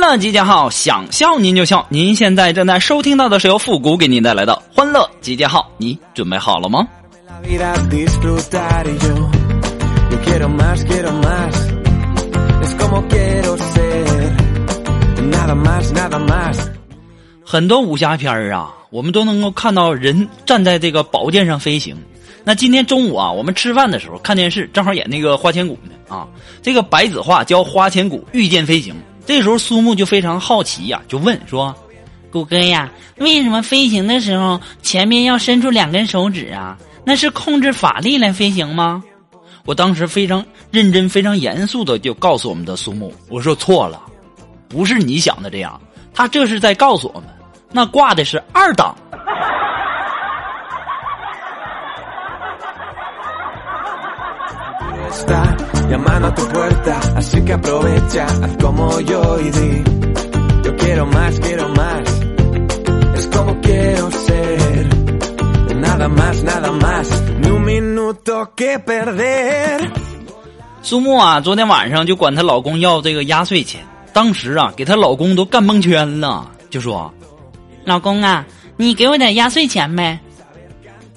乐集结号，想笑您就笑。您现在正在收听到的是由复古给您带来的欢乐集结号，你准备好了吗？很多武侠片儿啊，我们都能够看到人站在这个宝剑上飞行。那今天中午啊，我们吃饭的时候看电视，正好演那个花千骨呢啊。这个白子画教花千骨御剑飞行，这时候苏木就非常好奇呀，就问说：“谷歌呀，为什么飞行的时候前面要伸出两根手指啊？那是控制法力来飞行吗？”我当时非常认真、非常严肃的就告诉我们的苏木：“我说错了，不是你想的这样，他这是在告诉我们，那挂的是二档。”苏木啊，昨天晚上就管她老公要这个压岁钱，当时啊，给她老公都干蒙圈了，就说：“老公啊，你给我点压岁钱呗。”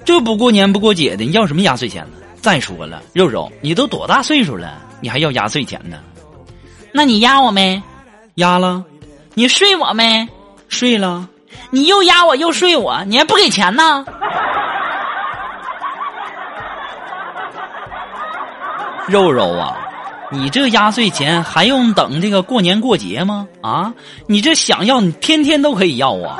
这不过年不过节的，你要什么压岁钱呢？再说了，肉肉，你都多大岁数了，你还要压岁钱呢？那你压我没？压了。你睡我没？睡了。你又压我又睡我，你还不给钱呢？肉肉啊，你这压岁钱还用等这个过年过节吗？啊，你这想要，你天天都可以要啊。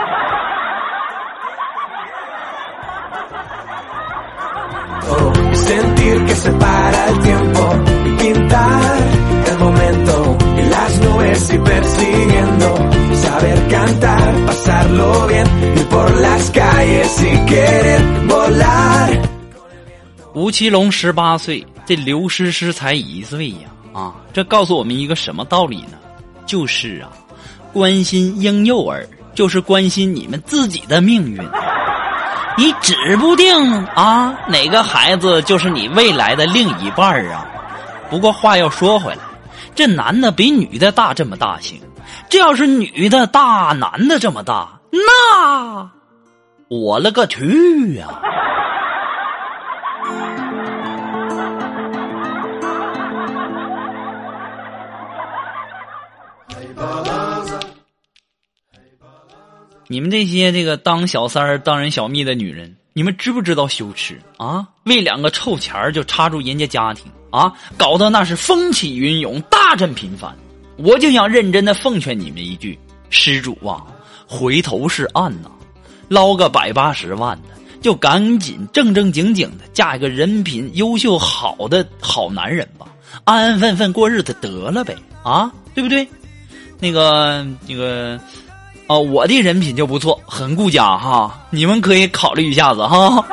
吴奇隆十八岁，这刘诗诗才一岁呀！啊，这告诉我们一个什么道理呢？就是啊，关心婴幼儿就是关心你们自己的命运。你指不定啊，哪个孩子就是你未来的另一半啊。不过话要说回来，这男的比女的大这么大行，这要是女的大男的这么大，那我勒个去呀！你们这些这个当小三儿、当人小蜜的女人，你们知不知道羞耻啊？为两个臭钱儿就插入人家家庭啊，搞得那是风起云涌、大阵频繁。我就想认真的奉劝你们一句：施主啊，回头是岸呐，捞个百八十万的，就赶紧正正经经的嫁一个人品优秀、好的好男人吧，安安分分过日子得了呗啊，对不对？那个那个。哦，我的人品就不错，很顾家哈，你们可以考虑一下子哈。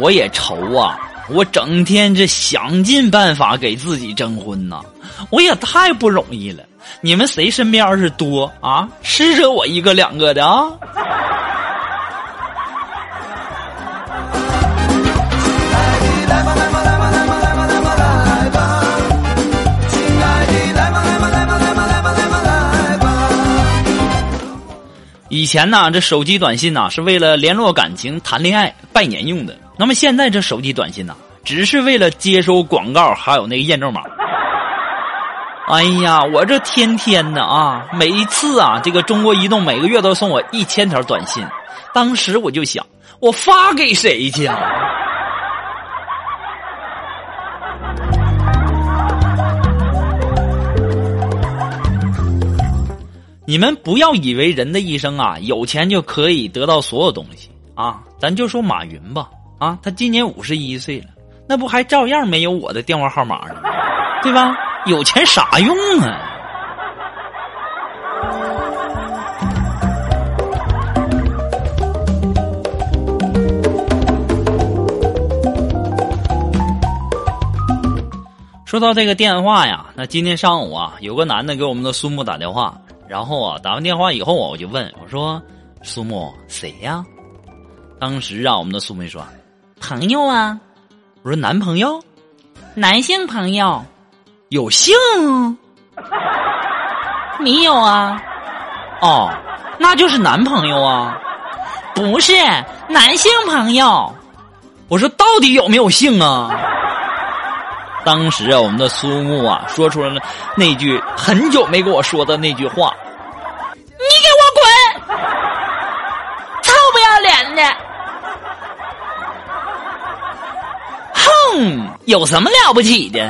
我也愁啊，我整天这想尽办法给自己征婚呐，我也太不容易了。你们谁身边要是多啊，施舍我一个两个的啊。以前呢，这手机短信呢是为了联络感情、谈恋爱、拜年用的。那么现在这手机短信呢，只是为了接收广告，还有那个验证码。哎呀，我这天天的啊，每一次啊，这个中国移动每个月都送我一千条短信。当时我就想，我发给谁去啊？你们不要以为人的一生啊，有钱就可以得到所有东西啊！咱就说马云吧，啊，他今年五十一岁了，那不还照样没有我的电话号码呢，对吧？有钱啥用啊？说到这个电话呀，那今天上午啊，有个男的给我们的苏木打电话，然后啊，打完电话以后啊，我就问我说：“苏木谁呀？”当时啊，我们的苏梅说：“朋友啊。”我说：“男朋友，男性朋友，有性？你有啊？哦，那就是男朋友啊？不是男性朋友。我说到底有没有性啊？”当时啊，我们的苏木啊，说出了那句很久没跟我说的那句话：“你给我滚！臭不要脸的！哼，有什么了不起的？”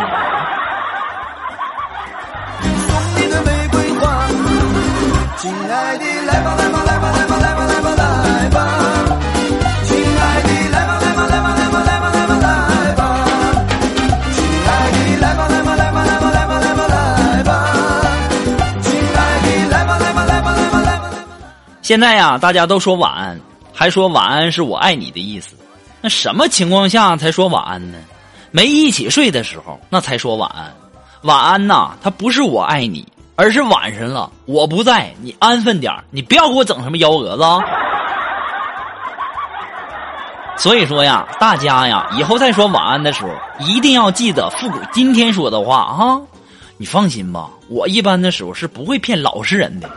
现在呀，大家都说晚安，还说晚安是我爱你的意思。那什么情况下才说晚安呢？没一起睡的时候，那才说晚安。晚安呐，它不是我爱你，而是晚上了，我不在，你安分点你不要给我整什么幺蛾子！所以说呀，大家呀，以后再说晚安的时候，一定要记得复古今天说的话啊！你放心吧，我一般的时候是不会骗老实人的。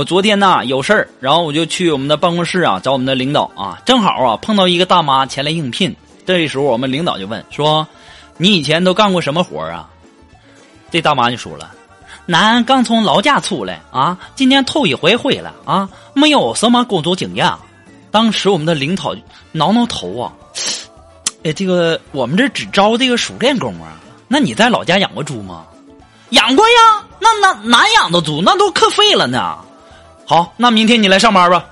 我昨天呐有事儿，然后我就去我们的办公室啊找我们的领导啊，正好啊碰到一个大妈前来应聘。这时候我们领导就问说：“你以前都干过什么活啊？”这大妈就说了：“男刚从老家出来啊，今天头一回回来啊，没有什么工作经验。”当时我们的领导挠挠头啊，哎，这个我们这只招这个熟练工啊。那你在老家养过猪吗？养过呀，那那哪养的猪那都可废了呢。好，那明天你来上班吧。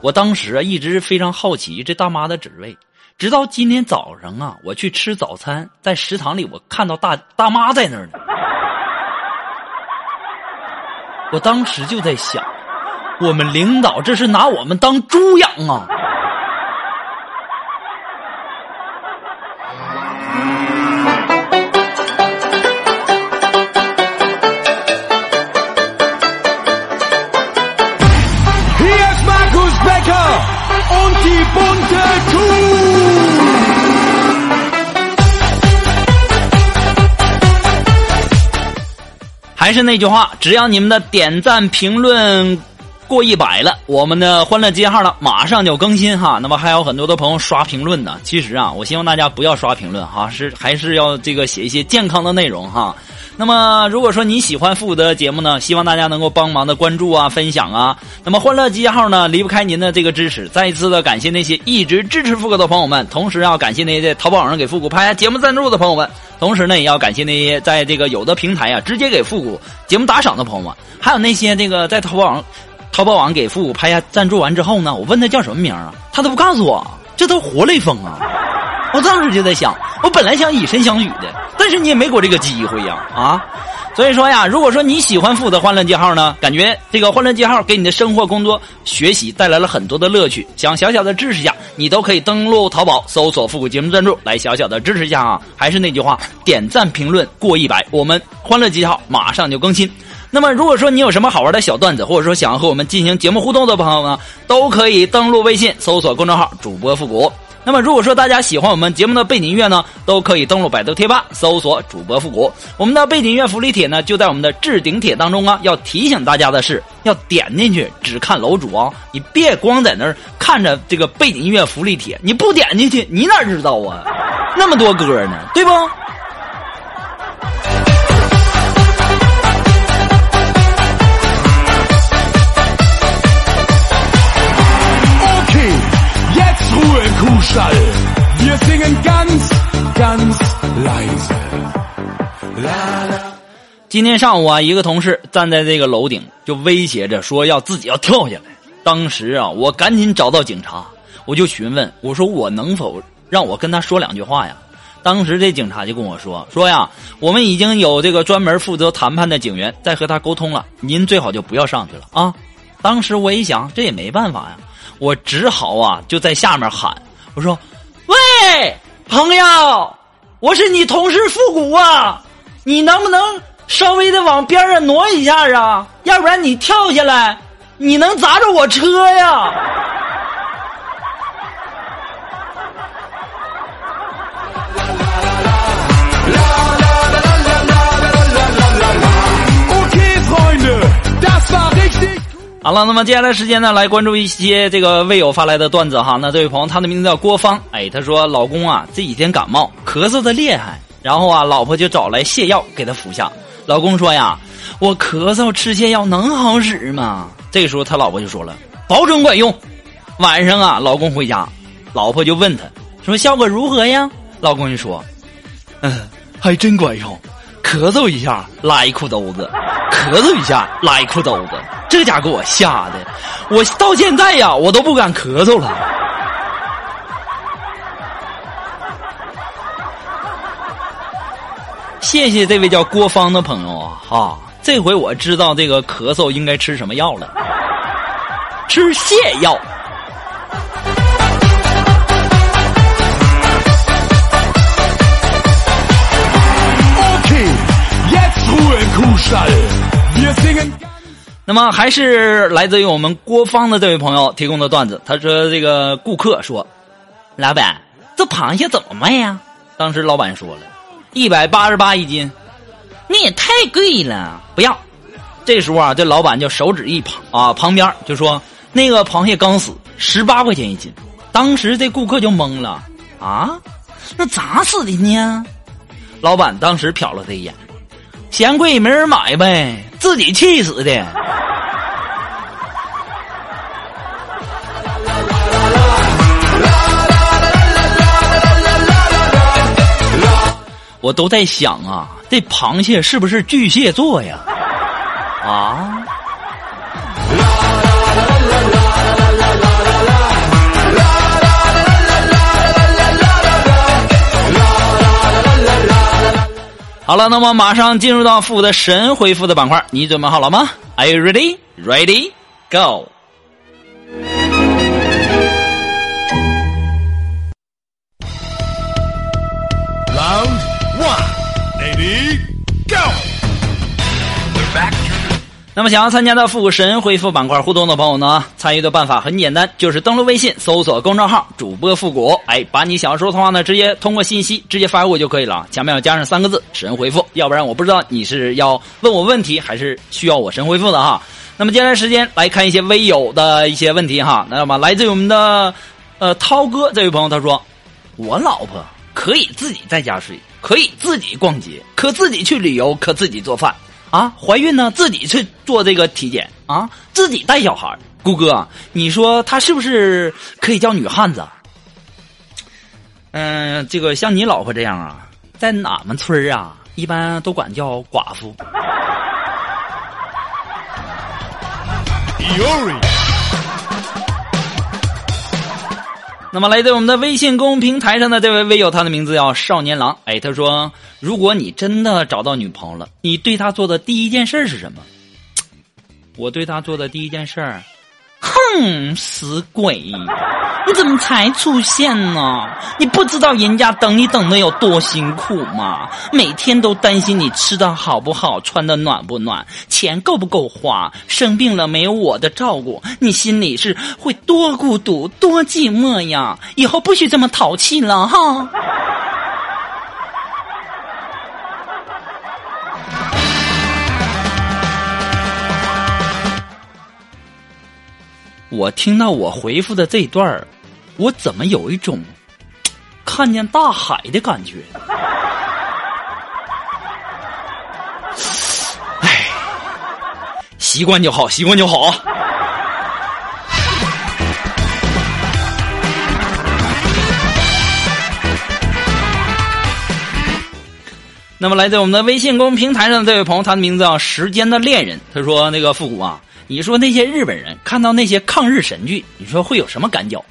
我当时啊一直非常好奇这大妈的职位，直到今天早上啊，我去吃早餐，在食堂里我看到大大妈在那儿呢。我当时就在想，我们领导这是拿我们当猪养啊！还是那句话，只要你们的点赞评论过一百了，我们的欢乐街号呢马上就更新哈。那么还有很多的朋友刷评论呢，其实啊，我希望大家不要刷评论哈，是还是要这个写一些健康的内容哈。那么，如果说你喜欢复古的节目呢，希望大家能够帮忙的关注啊、分享啊。那么，欢乐集结号呢，离不开您的这个支持。再一次的感谢那些一直支持复古的朋友们，同时要感谢那些在淘宝上给复古拍下节目赞助的朋友们，同时呢，也要感谢那些在这个有的平台啊直接给复古节目打赏的朋友们，还有那些这个在淘宝网、淘宝网给复古拍下赞助完之后呢，我问他叫什么名啊，他都不告诉我，这都活雷锋啊！我当时就在想，我本来想以身相许的，但是你也没给我这个机会呀，啊！所以说呀，如果说你喜欢复的欢乐记号呢，感觉这个欢乐记号给你的生活、工作、学习带来了很多的乐趣，想小小的支持一下，你都可以登录淘宝搜索“复古节目赞助”来小小的支持一下啊！还是那句话，点赞评论过一百，我们欢乐记号马上就更新。那么，如果说你有什么好玩的小段子，或者说想要和我们进行节目互动的朋友呢，都可以登录微信搜索公众号“主播复古”。那么，如果说大家喜欢我们节目的背景音乐呢，都可以登录百度贴吧搜索“主播复古”。我们的背景音乐福利帖呢，就在我们的置顶帖当中啊。要提醒大家的是，要点进去只看楼主啊，你别光在那儿看着这个背景音乐福利帖，你不点进去，你哪知道啊？那么多歌呢，对不？Stall. Wir singen ganz, ganz leise. La la. 今天上午啊，一个同事站在这个楼顶，就威胁着说要自己要跳下来。当时啊，我赶紧找到警察，我就询问我说我能否让我跟他说两句话呀？当时这警察就跟我说说呀，我们已经有这个专门负责谈判的警员在和他沟通了，您最好就不要上去了啊。当时我一想，这也没办法呀，我只好啊就在下面喊我说：“喂，朋友，我是你同事复古啊，你能不能？”稍微的往边上挪一下啊，要不然你跳下来，你能砸着我车呀！好了，那么接下来时间呢，来关注一些这个微友发来的段子哈。那这位朋友，他的名字叫郭芳，哎，他说老公啊这几天感冒，咳嗽的厉害，然后啊老婆就找来泻药给他服下。老公说呀，我咳嗽吃泻药能好使吗？这个时候他老婆就说了，保准管用。晚上啊，老公回家，老婆就问他，说效果如何呀？老公就说，嗯，还真管用。咳嗽一下拉一裤兜子，咳嗽一下拉一裤兜子，这家给我吓的，我到现在呀，我都不敢咳嗽了。谢谢这位叫郭芳的朋友啊！哈，这回我知道这个咳嗽应该吃什么药了，吃泻药。那么还是来自于我们郭芳的这位朋友提供的段子。他说：“这个顾客说，老板，这螃蟹怎么卖呀？”当时老板说了。一百八十八一斤，那也太贵了，不要。这时候啊，这老板就手指一旁啊，旁边就说：“那个螃蟹刚死，十八块钱一斤。”当时这顾客就懵了啊，那咋死的呢？老板当时瞟了他一眼，嫌贵没人买呗，自己气死的。我都在想啊，这螃蟹是不是巨蟹座呀？啊！好了，那么马上进入到复的神回复的板块，你准备好了吗？Are you ready? Ready? Go！那么，想要参加到复古神回复板块互动的朋友呢？参与的办法很简单，就是登录微信，搜索公众号“主播复古”，哎，把你想要说的话呢，直接通过信息直接发给我就可以了，前面要加上三个字“神回复”，要不然我不知道你是要问我问题，还是需要我神回复的哈。那么，接下来时间来看一些微友的一些问题哈。那么，来自于我们的呃涛哥这位朋友，他说：“我老婆可以自己在家睡。”可以自己逛街，可自己去旅游，可自己做饭，啊，怀孕呢自己去做这个体检啊，自己带小孩。姑哥，你说她是不是可以叫女汉子？嗯，这个像你老婆这样啊，在俺们村啊，一般都管叫寡妇。那么，来自我们的微信公平台上的这位微友，他的名字叫少年郎。哎，他说：“如果你真的找到女朋友了，你对她做的第一件事是什么？” 我对她做的第一件事。哼，死鬼！你怎么才出现呢？你不知道人家等你等的有多辛苦吗？每天都担心你吃的好不好，穿的暖不暖，钱够不够花，生病了没有我的照顾，你心里是会多孤独、多寂寞呀！以后不许这么淘气了哈。我听到我回复的这段儿，我怎么有一种 看见大海的感觉？哎，习惯就好，习惯就好。那么，来自我们的微信公平台上的这位朋友，他的名字叫“时间的恋人”。他说：“那个复古啊，你说那些日本人看到那些抗日神剧，你说会有什么感觉？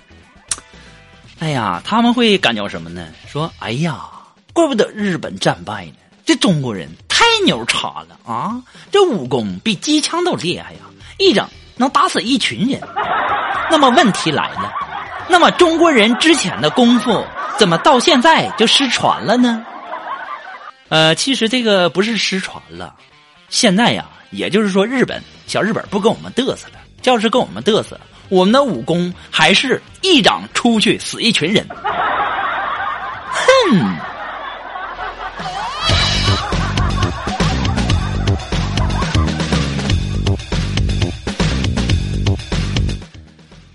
哎呀，他们会感觉什么呢？说，哎呀，怪不得日本战败呢，这中国人太牛叉了啊！这武功比机枪都厉害呀，一整能打死一群人。那么问题来了，那么中国人之前的功夫怎么到现在就失传了呢？呃，其实这个不是失传了，现在呀，也就是说，日本小日本不跟我们嘚瑟了，要是跟我们嘚瑟。”我们的武功还是一掌出去死一群人，哼！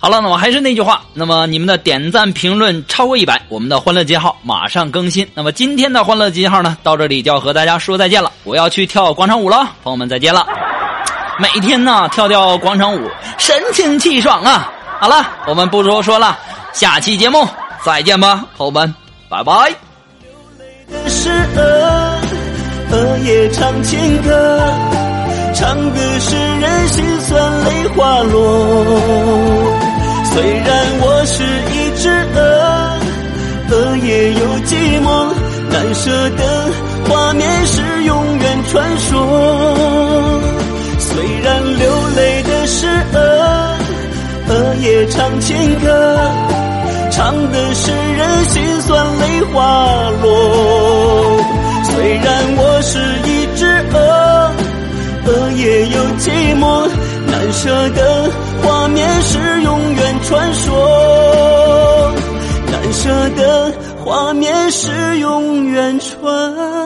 好了，那么还是那句话，那么你们的点赞评论超过一百，我们的欢乐记号马上更新。那么今天的欢乐记号呢，到这里就要和大家说再见了，我要去跳广场舞了，朋友们再见了。每天呢跳跳广场舞，神清气爽啊！好了，我们不多说了，下期节目再见吧，朋友们，拜拜。是鹅，鹅也唱情歌，唱的是人心酸泪花落。虽然我是一只鹅，鹅也有寂寞，难舍的画面是永远传说。虽然流泪的是鹅，鹅也唱情歌，唱的是人心酸泪花落。虽然我是一只鹅，鹅也有寂寞难舍的画面是永远传说，难舍的画面是永远传。